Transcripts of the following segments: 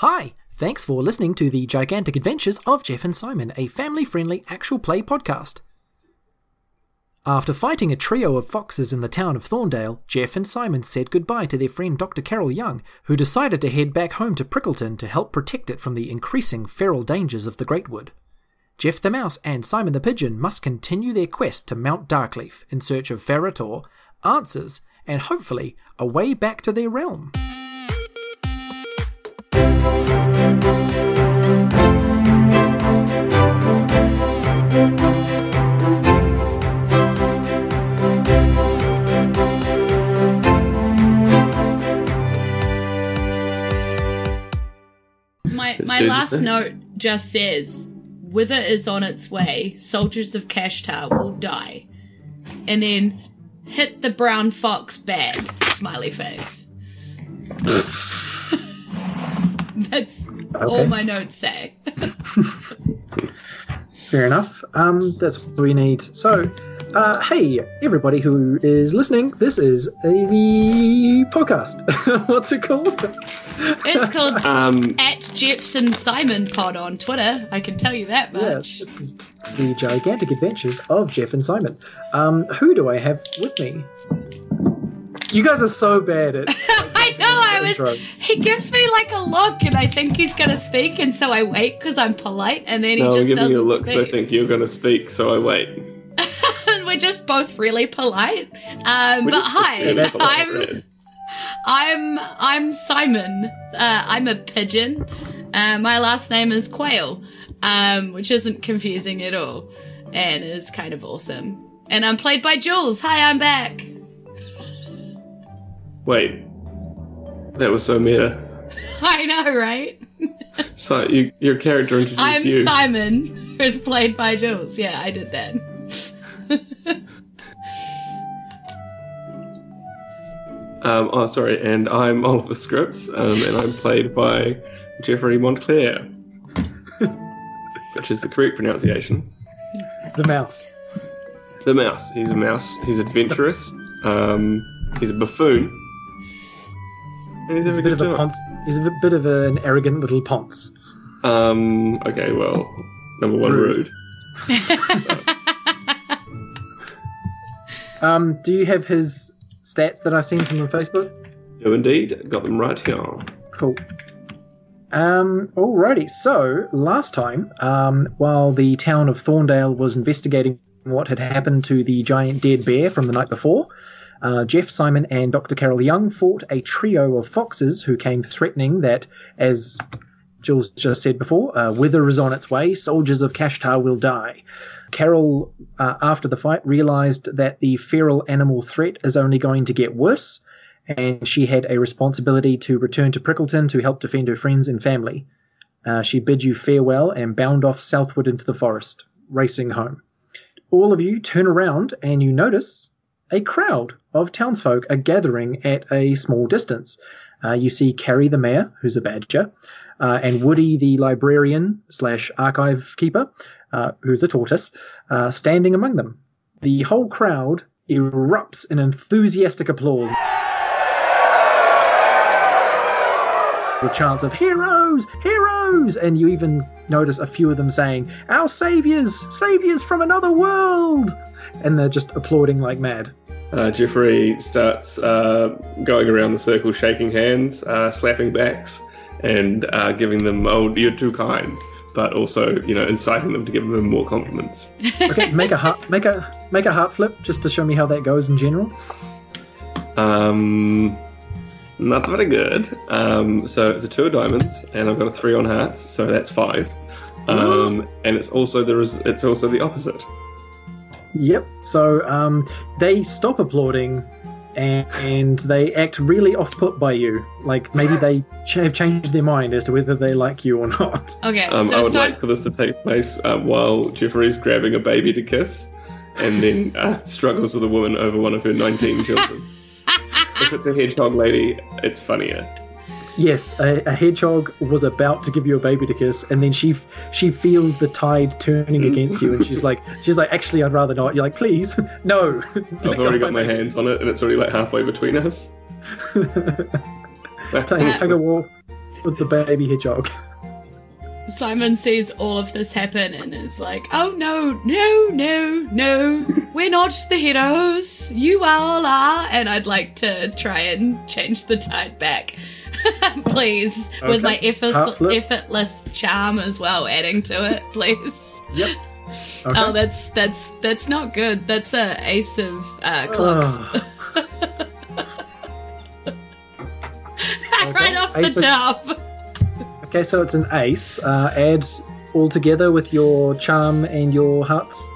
Hi, thanks for listening to the gigantic adventures of Jeff and Simon, a family friendly actual play podcast. After fighting a trio of foxes in the town of Thorndale, Jeff and Simon said goodbye to their friend Dr. Carol Young, who decided to head back home to Prickleton to help protect it from the increasing feral dangers of the Great Wood. Jeff the Mouse and Simon the Pigeon must continue their quest to Mount Darkleaf in search of Ferrator, answers, and hopefully a way back to their realm. My my last note just says, "Wither is on its way. Soldiers of Kashtar will die," and then hit the brown fox bad. Smiley face. That's all my notes say. Fair enough. Um, that's what we need. So, uh, hey, everybody who is listening, this is a, podcast. What's it called? It's called Um, at Jeff and Simon Pod on Twitter. I can tell you that Yeah, much. this is the gigantic adventures of Jeff and Simon. Um, who do I have with me? You guys are so bad at. Know. I was. He gives me like a look, and I think he's gonna speak, and so I wait because I'm polite, and then he no, just doesn't you a look speak. I think you're going to speak, so I wait. we're just both really polite. Um, We're but hi, polite, I'm right? I'm I'm Simon. Uh, I'm a pigeon. Uh, my last name is Quail, um, which isn't confusing at all, and is kind of awesome. And I'm played by Jules. Hi, I'm back. Wait. That was so meta. I know, right? So you, your character introduced I'm you. Simon, who's played by Jules. Yeah, I did that. Um, oh, sorry, and I'm Oliver Scripps, um, and I'm played by Jeffrey Montclair, which is the correct pronunciation. The mouse. The mouse. He's a mouse. He's adventurous. Um, he's a buffoon. And he's He's a bit of a ponce. He's a bit- bit of an arrogant little ponce. Um. Okay. Well, number one, Rude. rude. Um, do you have his stats that I sent him on Facebook? No, indeed. Got them right here. Cool. Um, alrighty. So last time, um, while the town of Thorndale was investigating what had happened to the giant dead bear from the night before, uh, Jeff Simon and Dr. Carol Young fought a trio of foxes who came threatening that, as Jules just said before, uh, is on its way. Soldiers of Kashtar will die. Carol, uh, after the fight, realized that the feral animal threat is only going to get worse and she had a responsibility to return to Prickleton to help defend her friends and family. Uh, she bid you farewell and bound off southward into the forest, racing home. All of you turn around and you notice a crowd of townsfolk are gathering at a small distance. Uh, you see Carrie the mayor, who's a badger, uh, and Woody the librarian slash archive keeper, uh, who's a tortoise, uh, standing among them. The whole crowd erupts in enthusiastic applause. with chants of heroes, heroes, and you even notice a few of them saying, Our saviors, saviors from another world! And they're just applauding like mad. Uh, Jeffrey starts uh, going around the circle, shaking hands, uh, slapping backs, and uh, giving them, "Oh, you're too kind," but also, you know, inciting them to give them more compliments. Okay, make a heart, make a make a heart flip just to show me how that goes in general. Um, not very good. Um, so it's a two of diamonds, and I've got a three on hearts, so that's five. Um, and it's also the res- it's also the opposite. Yep. So um, they stop applauding, and, and they act really off-put by you. Like maybe they ch- have changed their mind as to whether they like you or not. Okay, Um, so, I would so like for this to take place uh, while Jeffrey's grabbing a baby to kiss, and then uh, struggles with a woman over one of her 19 children. if it's a hedgehog lady, it's funnier. Yes, a, a hedgehog was about to give you a baby to kiss, and then she she feels the tide turning mm. against you, and she's like, she's like, actually, I'd rather not. You're like, please, no. I've already got my hands on it, and it's already like halfway between us. Tug, tug of war. with the baby hedgehog. Simon sees all of this happen and is like, "Oh no, no, no, no! We're not the heroes. You all are." And I'd like to try and change the tide back, please, with my Okay. effort- Heart flip. effortless charm as well, adding to it, please. Yep. Okay. Oh, that's that's that's not good. That's a ace of uh, clubs. right off the Ace of- top. Okay, so it's an ace. Uh, add all together with your charm and your hearts.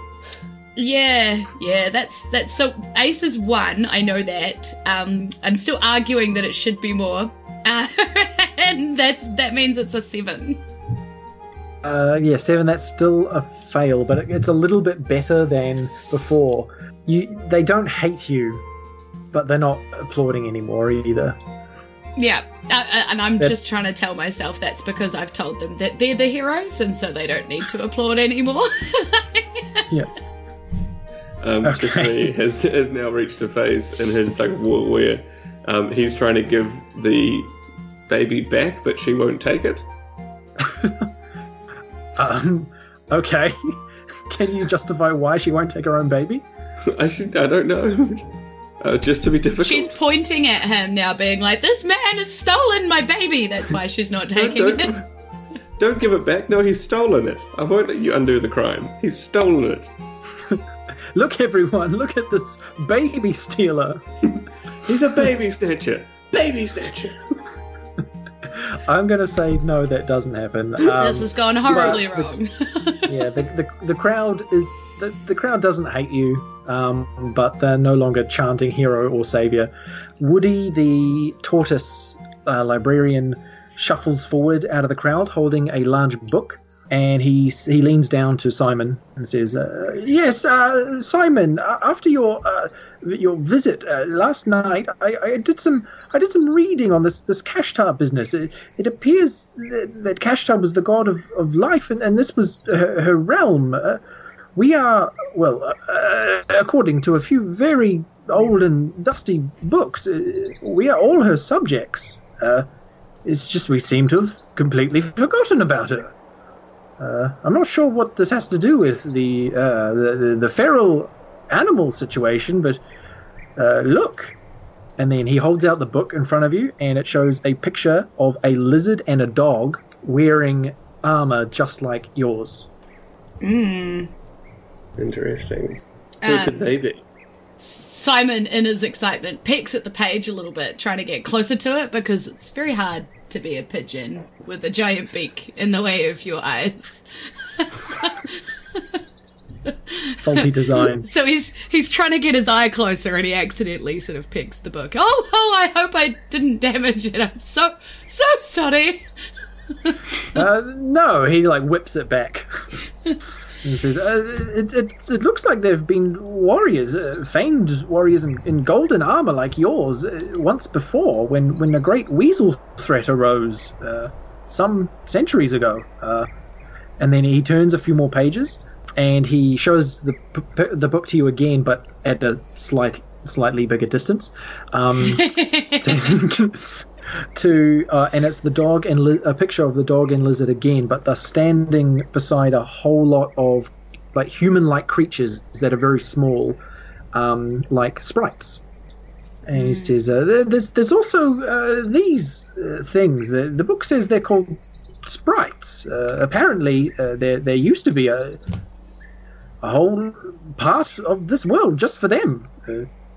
Yeah, yeah, that's that's so ace is one, I know that. Um I'm still arguing that it should be more. Uh, and that's that means it's a seven. Uh, yeah, seven. That's still a fail, but it, it's a little bit better than before. You, they don't hate you, but they're not applauding anymore either. Yeah, uh, uh, and I'm That- just trying to tell myself that's because I've told them that they're the heroes, and so they don't need to applaud anymore. Yeah. Um, Okay. Tiffany has, has now reached a phase in his tug of war where um, he's trying to give the baby back, but she won't take it. Um, okay. Can you justify why she won't take her own baby? I should. I don't know. Uh, just to be difficult. she's pointing at him now, being like, "This man has stolen my baby." That's why she's not taking don't, it. don't, don't give it back. No, he's stolen it. I won't let you undo the crime. He's stolen it. Look, everyone, look at this baby stealer. He's a baby snatcher. Baby snatcher. I'm gonna say no, that doesn't happen. Um, this has gone horribly but- wrong. yeah, the, the, the crowd is the, the crowd doesn't hate you, um, but they're no longer chanting hero or savior. Woody, the tortoise uh, librarian, shuffles forward out of the crowd, holding a large book, and he he leans down to Simon and says, uh, "Yes, uh, Simon. uh, After your uh, your visit uh, last night, I, I did some I did some reading on this this Kashtar business. It, it appears that, that Kashtar was the god of, of life, and, and this was her, her realm. We are well, according to a few very old and dusty books, we are all her subjects. It's just we seem to have completely forgotten about her. Uh, I'm not sure what this has to do with the uh, the, the, the feral animal situation, but uh, look. And then he holds out the book in front of you, and it shows a picture of a lizard and a dog wearing armor just like yours. Interesting. Who Um, could they be? Simon, in his excitement, pecks at the page a little bit, trying to get closer to it because it's very hard to be a pigeon with a giant beak in the way of your eyes. Faulty design. So he's he's trying to get his eye closer, and he accidentally sort of picks the book. Oh, oh! I hope I didn't damage it. I'm so so sorry. Uh, no, he like whips it back. uh, it, it, it looks like there have been warriors, uh, famed warriors in, in golden armor like yours, uh, once before when, when a great weasel threat arose uh, some centuries ago. Uh, and then he turns a few more pages and he shows the, p- p- the book to you again, but at a slight, slightly bigger distance. Um, to uh, and it's the dog and li- a picture of the dog and lizard again, but they're standing beside a whole lot of like human-like creatures that are very small, um, like sprites. And he says, uh, "There's there's also uh, these uh, things. The, the book says they're called sprites. Uh, apparently, uh, there there used to be a a whole part of this world just for them."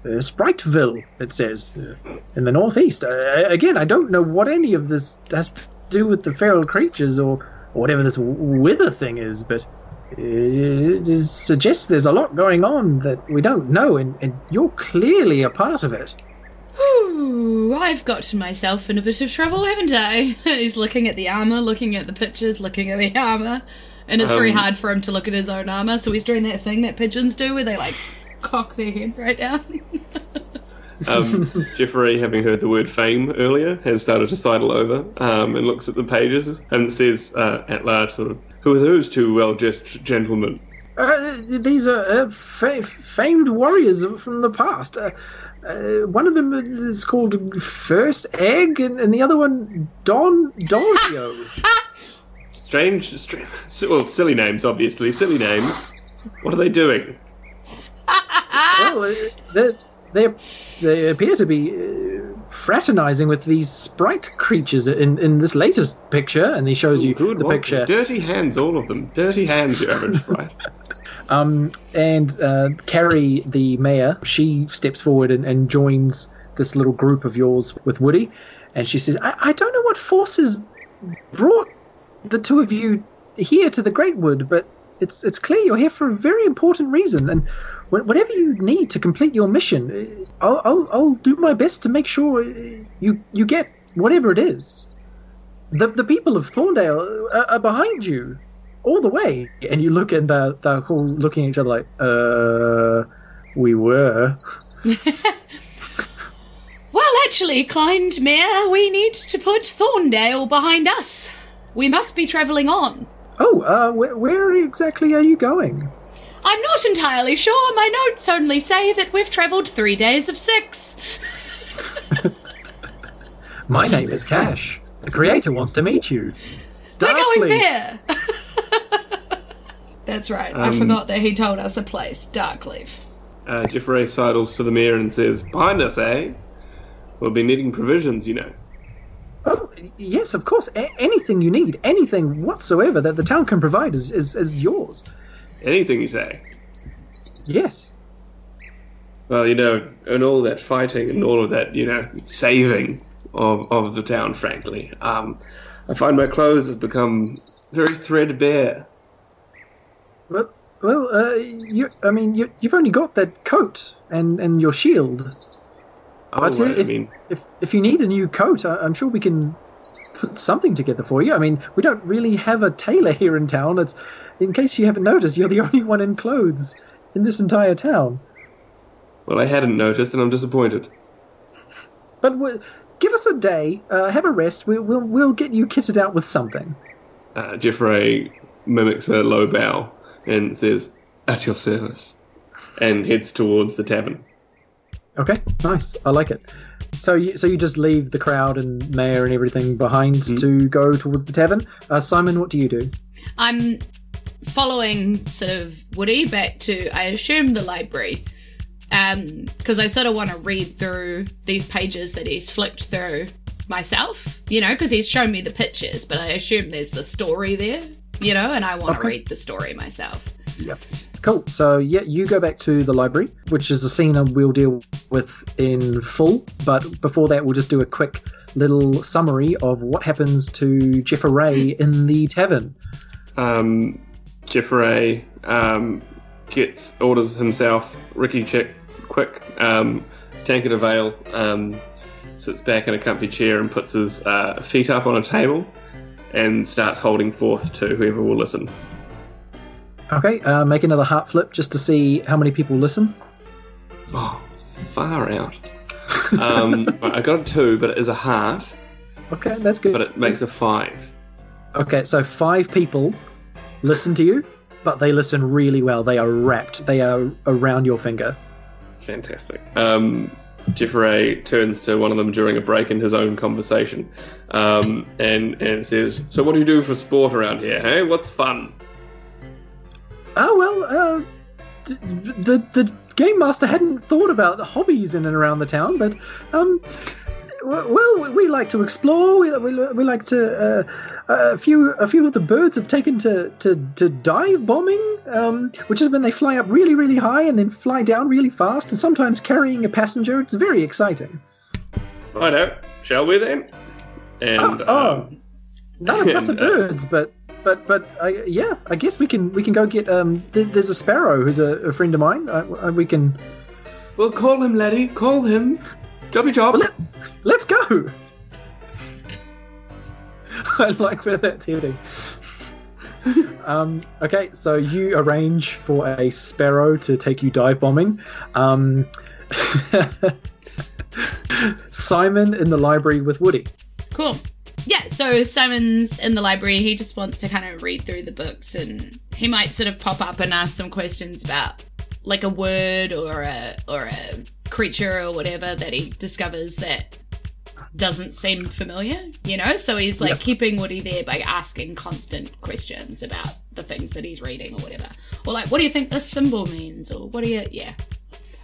Uh, uh, Spriteville, it says, uh, in the northeast. Uh, again, I don't know what any of this has to do with the feral creatures or, or whatever this w- wither thing is, but it, it suggests there's a lot going on that we don't know, and, and you're clearly a part of it. Ooh, I've gotten myself in a bit of trouble, haven't I? he's looking at the armor, looking at the pictures, looking at the armor, and it's very Um, hard for him to look at his own armor. So he's doing that thing that pigeons do, where they like cock their head right down. Um, Jeffrey, having heard the word fame earlier, has started to sidle over um, and looks at the pages and says uh, at large, sort of, "Who are those two well-dressed gentlemen?" Uh, these are uh, fa- famed warriors from the past. Uh, uh, one of them is called First Egg, and, and the other one Don Dorio. Strange, strange, well, silly names, obviously. Silly names. What are they doing? Well, they they they appear to be uh, fraternizing with these sprite creatures in in this latest picture, and he shows you Good the one. picture. Dirty hands, all of them. Dirty hands, your average sprite. Um, and uh, Carrie, the mayor, she steps forward and, and joins this little group of yours with Woody, and she says, I, "I don't know what forces brought the two of you here to the Great Wood, but it's it's clear you're here for a very important reason, and wh- whatever you need to complete your mission, uh, I'll, I'll I'll do my best to make sure uh, you you get whatever it is. The the people of Thorndale are, are behind you." all the way. And you look and they're, they're all looking at each other like, uh, we were. Well, actually, kind mayor, we need to put Thorndale behind us. We must be travelling on. Oh, uh, where exactly are you going? I'm not entirely sure. My notes only say that we've travelled three days of six. My name is Cash. The creator wants to meet you. We're going there. That's right. I Um, forgot that he told us a place, Darkleaf. Uh, Jeffrey sidles to the mirror and says, Behind us, eh? We'll be needing provisions, you know. Oh, yes, of course. A- anything you need, anything whatsoever that the town can provide is, is, is yours. Anything you say. Yes. Well, you know, and all that fighting and all of that, you know, saving of, of the town, frankly, um, I find my clothes have become very threadbare. Well, well uh, you, I mean, you, you've only got that coat and, and your shield. Oh, right, I if, mean, if if you need a new coat, I, I'm sure we can put something together for you. I mean, we don't really have a tailor here in town. It's in case you haven't noticed, you're the only one in clothes in this entire town. well, I hadn't noticed, and I'm disappointed. But we give us a day, uh, have a rest. We, we'll we'll get you kitted out with something. Uh, Jeffrey mimics a low bow and says, At your service, and heads towards the tavern. Okay, nice. I like it. So you so you just leave the crowd and mayor and everything behind to go towards the tavern. Uh, Simon, what do you do? I'm following sort of Woody back to, I assume, the library. Um, because I sort of want to read through these pages that he's flicked through myself, you know, because he's shown me the pictures, but I assume there's the story there, you know, and I want to Okay. read the story myself. Yep. Cool. So yeah, you go back to the library, which is a scene we'll deal with in full. But before that, we'll just do a quick little summary of what happens to Jeffrey in the tavern. um, Jeffrey um, gets orders himself Ricky Chick quick um, tankard of ale, um, sits back in a comfy chair and puts his uh, feet up on a table and starts holding forth to whoever will listen. Okay. Uh, make another heart flip just to see how many people listen. Oh, far out. Um, I got a two, but it is a heart, Okay, that's good. but it makes a five. Okay, so five people listen to you, but they listen really well. They are wrapped. They are around your finger. Fantastic. Um, Jeffrey turns to one of them during a break in his own conversation um, and, and says, So, what do you do for sport around here, hey? What's fun? Oh well, uh, the the game master hadn't thought about hobbies in and around the town, but um, well, we like to explore. We, we, we like to. Uh, a few a few of the birds have taken to to, to dive bombing, um, which is when they fly up really really high and then fly down really fast, and sometimes carrying a passenger. It's very exciting. I know. shall we then? And Oh, oh. um, None of us are uh, birds, but but but I, yeah, I guess we can we can go get. Um, th- there's a sparrow who's a, a friend of mine. I, I, we can. well, call him, laddie. Call him. Jobby job. Well, let, let's go. I like where that's heading. um, okay, so you arrange for a sparrow to take you dive bombing. Um, Simon in the library with Woody. Cool. Yeah, so Simon's in the library. He just wants to kind of read through the books and he might sort of pop up and ask some questions about like a word or a or a creature or whatever that he discovers that doesn't seem familiar, you know? So he's like Yep. keeping Woody there by asking constant questions about the things that he's reading or whatever. Or like, what do you think this symbol means? Or what do you, yeah.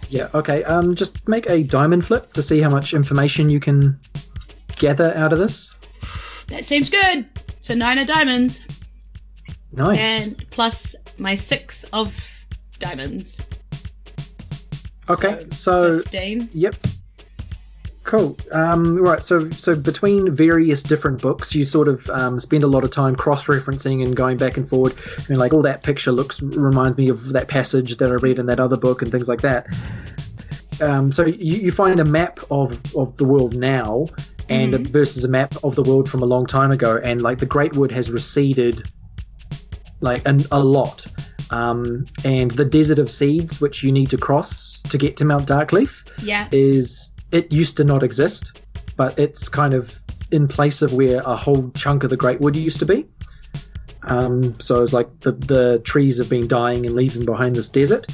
Yeah, okay. Um, just make a diamond flip to see how much information you can gather out of this. That seems good. So nine of diamonds Nice. and plus my six of diamonds. okay, so 15. Yep. Cool. Um, right. So, so between various different books, you sort of um, spend a lot of time cross-referencing and going back and forward. And like, all that picture looks reminds me of that passage that I read in that other book and things like that. Um, so you, you find a map of of the world now, and versus a map of the world from a long time ago, and like the Great Wood has receded, like an, a lot. Um, and the desert of seeds, which you need to cross to get to Mount Darkleaf, Yeah. is it used to not exist, but it's kind of in place of where a whole chunk of the Great Wood used to be. Um, so it's like the the trees have been dying and leaving behind this desert.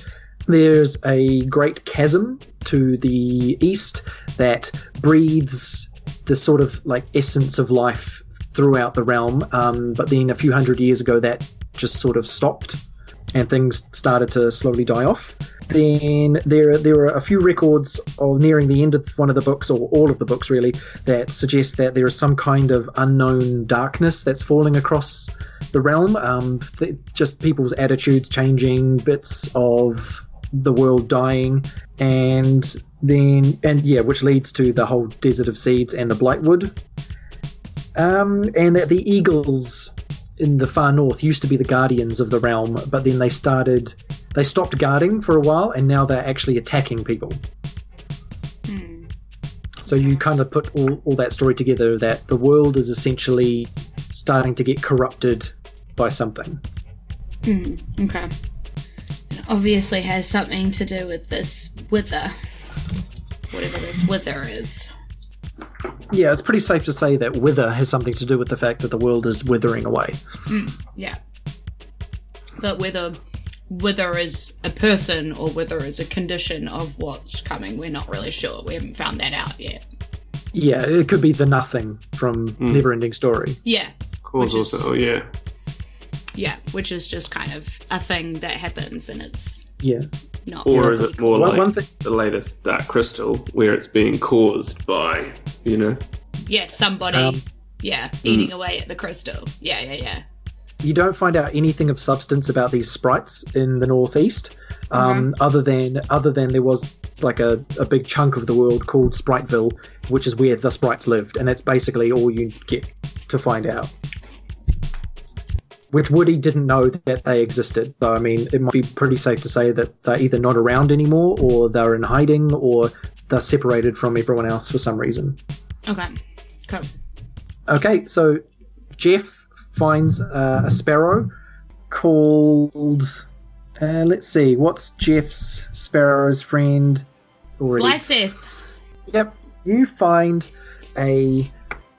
There's a great chasm to the east that breathes the sort of like essence of life throughout the realm. Um, but then a few hundred years ago, that just sort of stopped, and things started to slowly die off. Then there there are a few records of nearing the end of one of the books, or all of the books really, that suggest that there is some kind of unknown darkness that's falling across the realm. Um, th- just people's attitudes changing, bits of the world dying, and then and yeah, which leads to the whole desert of seeds and the blightwood. Um, and that the eagles in the far north used to be the guardians of the realm, but then they started they stopped guarding for a while, and now they're actually attacking people. So you kind of put all, all that story together that the world is essentially starting to get corrupted by something. Okay. It obviously has something to do with this wither. Whatever this wither is. Yeah, it's pretty safe to say that wither has something to do with the fact that the world is withering away. Mm, yeah. But whether whether is a person or whether is a condition of what's coming, we're not really sure. We haven't found that out yet. Yeah, it could be the nothing from mm. Neverending Story. Yeah. Cause is- also, oh, yeah. Yeah, which is just kind of a thing that happens and it's Yeah. not Or is it more One- like one thing- the latest Dark Crystal, where it's being caused by, you know? Yeah, somebody Um, yeah, eating away at the crystal. Yeah, yeah, yeah. You don't find out anything of substance about these sprites in the northeast, um, other than other than there was like a, a big chunk of the world called Spriteville, which is where the sprites lived, and that's basically all you get to find out. Which Woody didn't know that they existed. So I mean, it might be pretty safe to say that they're either not around anymore, or they're in hiding, or they're separated from everyone else for some reason. Okay. Cool. Okay, so Jeff finds uh, a sparrow called. Uh, let's see, what's Jeff's sparrow's friend already? Blyseth. Yep, you find a.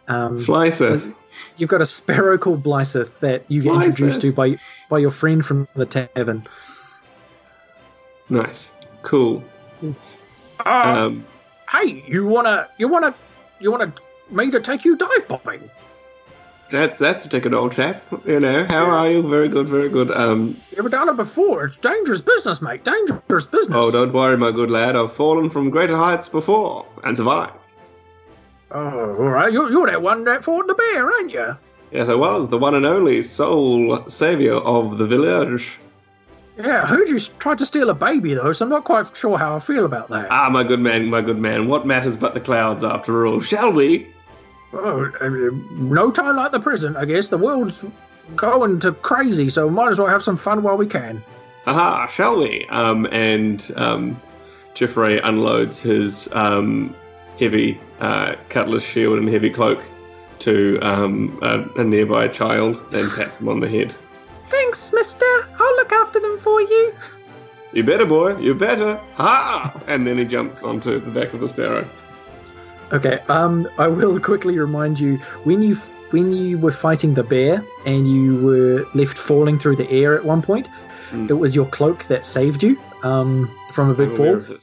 Um, Flyseth. You've got a sparrow called Blyseth that you get Blyseth. introduced to by by your friend from the tavern. Nice. Cool. Um, Hey, you wanna you wanna you wanna me to take you dive bombing? that's that's a ticket, old chap. You know, how are you? Very good, very good. Um, You ever done it before? It's dangerous business, mate. Dangerous business. oh, don't worry, my good lad. I've fallen from greater heights before and survived. Oh, all right. You're, you're that one that fought the bear, aren't you? Yes, I was the one and only sole savior of the village. Yeah, I heard you tried to steal a baby, though, so I'm not quite sure how I feel about that. Ah, my good man, my good man. What matters but the clouds, after all? Shall we? Oh, no time like the present, I guess. The world's going to crazy, so might as well have some fun while we can. Haha, shall we? Um, and um, Jeffrey unloads his um, heavy uh, cutlass shield and heavy cloak to um, a, a nearby child and pats them on the head. Thanks, mister. I'll look after them for you. You better, boy. You better. Ha! And then he jumps onto the back of the sparrow. Okay, um, I will quickly remind you when you when you were fighting the bear and you were left falling through the air at one point, Mm. it was your cloak that saved you. um, from a big I'm aware fall.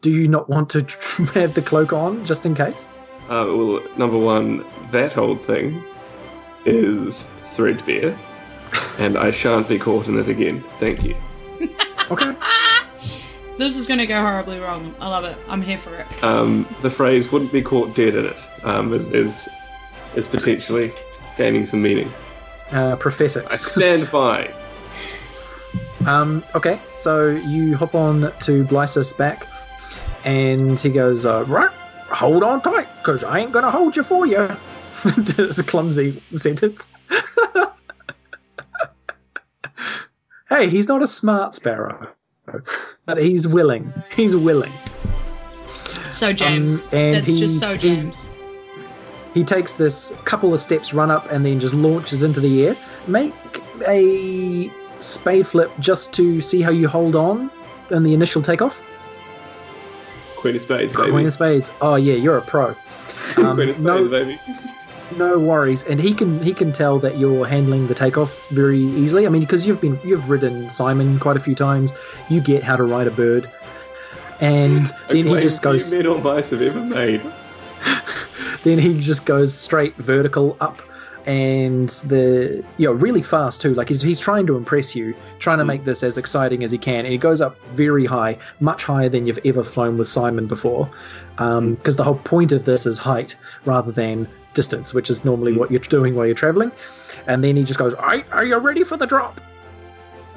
Of this. Do you not want to have the cloak on just in case? Uh, well, number one, that old thing is threadbare, and I shan't be caught in it again. Thank you. Okay. This is gonna go horribly wrong. I love it. I'm here for it. Um, the phrase "wouldn't be caught dead in it" um, is, is is potentially gaining some meaning. Uh, prophetic. I stand by. Um, okay, so you hop on to Blysus back, and he goes, uh, right, hold on tight, because I ain't going to hold you for you. it's a clumsy sentence. hey, he's not a smart sparrow, but he's willing. He's willing. So James. Um, That's he- just so he- James. He takes this couple of steps, run up, and then just launches into the air. Make a spade flip just to see how you hold on in the initial takeoff. Queen of Spades, baby. Queen of Spades. Oh yeah, you're a pro. Um, Queen of Spades, no, baby. no worries, and he can he can tell that you're handling the takeoff very easily. I mean, because you've been you've ridden Simon quite a few times, you get how to ride a bird, and then he just goes. or mice have ever made. then he just goes straight vertical up and the you know really fast too. Like he's, he's trying to impress you trying to make this as exciting as he can. And he goes up very high much higher than you've ever flown with simon before because the whole point of this is height rather than distance which is normally what you're doing while you're traveling. And then he just goes are, are you ready for the drop?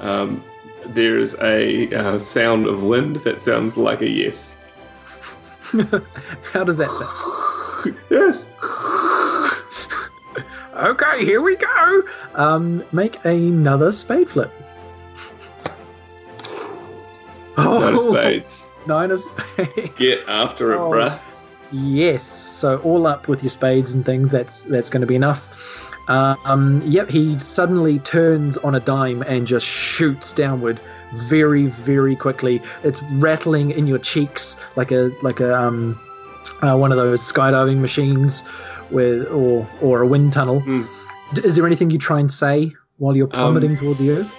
Um, there's a uh, sound of wind that sounds like a yes. how does that sound? Yes. Okay here we go um make another spade flip Nine of Oh, spades. Nine of spades. Get after it, Oh. bruh. Yes. So all up with your spades and things. That's that's going to be enough. Um, yep. He suddenly turns on a dime and just shoots downward very very quickly. It's rattling in your cheeks like a like a um, uh, one of those skydiving machines with or or a wind tunnel. D- Is there anything you try and say while you're plummeting towards the earth?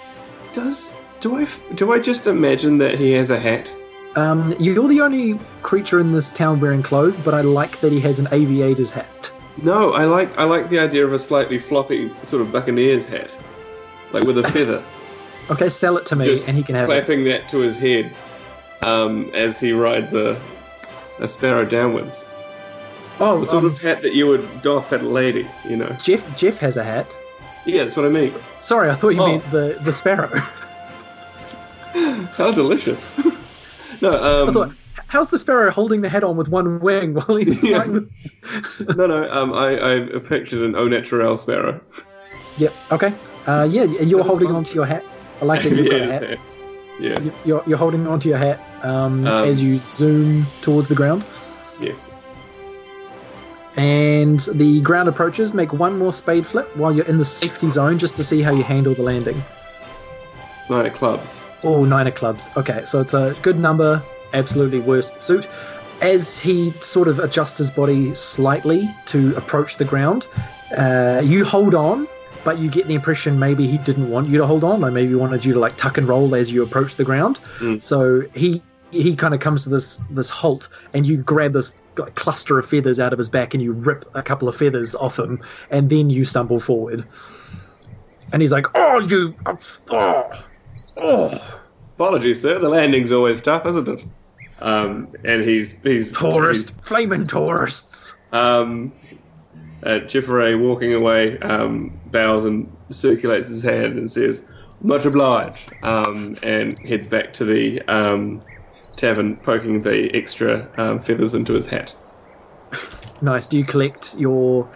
Does do I do I just imagine that he has a hat? Um, you're the only creature in this town wearing clothes, but I like that he has an aviator's hat. No, I like I like the idea of a slightly floppy sort of buccaneer's hat, like with a feather. Okay, sell it to me, Just and he can have it. clapping that to his head um, as he rides a a sparrow downwards. Oh, The sort um, of hat that you would doff at a lady, you know. Jeff. Jeff has a hat. Yeah, that's what I mean. Sorry, I thought you Oh. meant the the sparrow. How delicious. no, I um, thought, how's the sparrow holding the hat on with one wing while he's Yeah. flying with... no, no. Um, I, I pictured an au naturel sparrow. Yep. Okay. Uh, yeah, and you're holding fun. onto your hat. I like that you've yeah, got a hat. Yeah. You- You're, you're holding onto your hat um, Um, as you zoom towards the ground. Yes. And the ground approaches. Make one more spade flip while you're in the safety zone, just to see how you handle the landing. Nine of clubs. Oh, nine of clubs. Okay, so it's a good number. Absolutely worst suit. As he sort of adjusts his body slightly to approach the ground, uh, you hold on, but you get the impression maybe he didn't want you to hold on. Like maybe he wanted you to like tuck and roll as you approach the ground. Mm. So he he kind of comes to this this halt, and you grab this cluster of feathers out of his back, and you rip a couple of feathers off him, and then you stumble forward. And he's like, "Oh, you, oh, oh." Apologies, sir. The landing's always tough, isn't it? Um, and he's he's Tourist, flaming tourists. Um, uh, Jeffrey, walking away, um, bows and circulates his hand and says, "Much obliged," um, and heads back to the um, tavern, poking the extra um, feathers into his hat. Nice. Do you collect your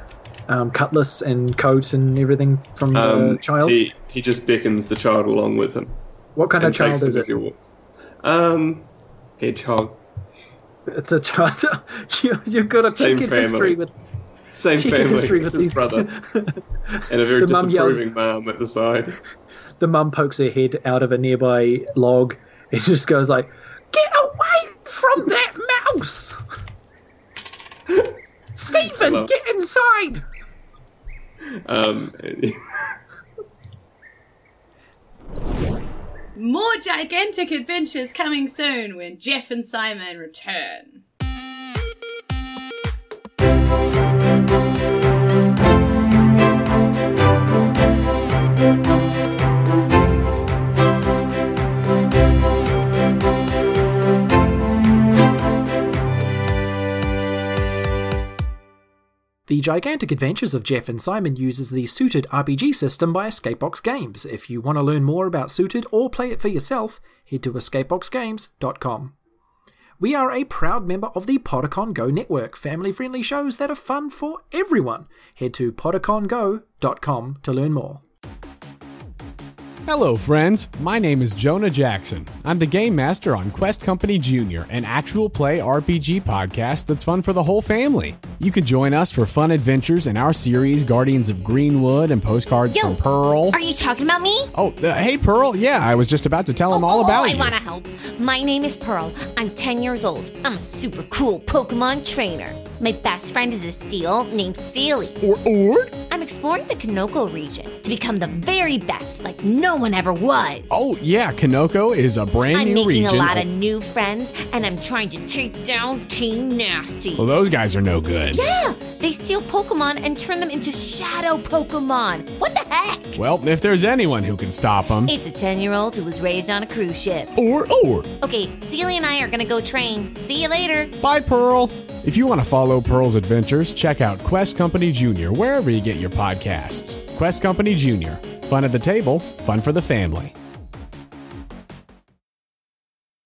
um, cutlass and coat and everything from the Um, child? He he just beckons the child along with him what kind of child is it? he walks. Um, hedgehog, It's a child. you, you've got a Same checkered history family. with same family with his brother, and a very The disapproving mum at the side. the mum pokes her head out of a nearby log and just goes like, "Get away from that mouse, Stephen! Hello. Get inside!" Um, More gigantic adventures coming soon when Jeff and Simon return. The Gigantic Adventures of Jeff and Simon uses the Suited RPG system by Escapebox Games. If you want to learn more about Suited or play it for yourself, head to escapeboxgames.com. We are a proud member of the Podicon Go network, family friendly shows that are fun for everyone. Head to podicongo.com to learn more. Hello, friends. My name is Jonah Jackson. I'm the game master on Quest Company Jr., an actual play RPG podcast that's fun for the whole family. You can join us for fun adventures in our series, Guardians of Greenwood and Postcards Yo, from Pearl. Are you talking about me? Oh, uh, hey, Pearl. Yeah, I was just about to tell him all oh, about oh, you. I want to help. My name is Pearl. I'm 10 years old. I'm a super cool Pokemon trainer. My best friend is a seal named Sealy. Or, or? I'm exploring the Kanoko region to become the very best, like no one ever was. Oh, yeah, Kanoko is a brand I'm new making region. a lot of new friends, and I'm trying to take down Team Nasty. Well, those guys are no good. yeah, they steal Pokemon and turn them into shadow Pokemon. What the heck? Well, if there's anyone who can stop them. It's a 10 year old who was raised on a cruise ship. Or, or. Okay, Sealy and I are gonna go train. See you later. Bye, Pearl. If you want to follow Pearl's adventures, check out Quest Company Jr. wherever you get your podcasts. Quest Company Jr. Fun at the table, fun for the family.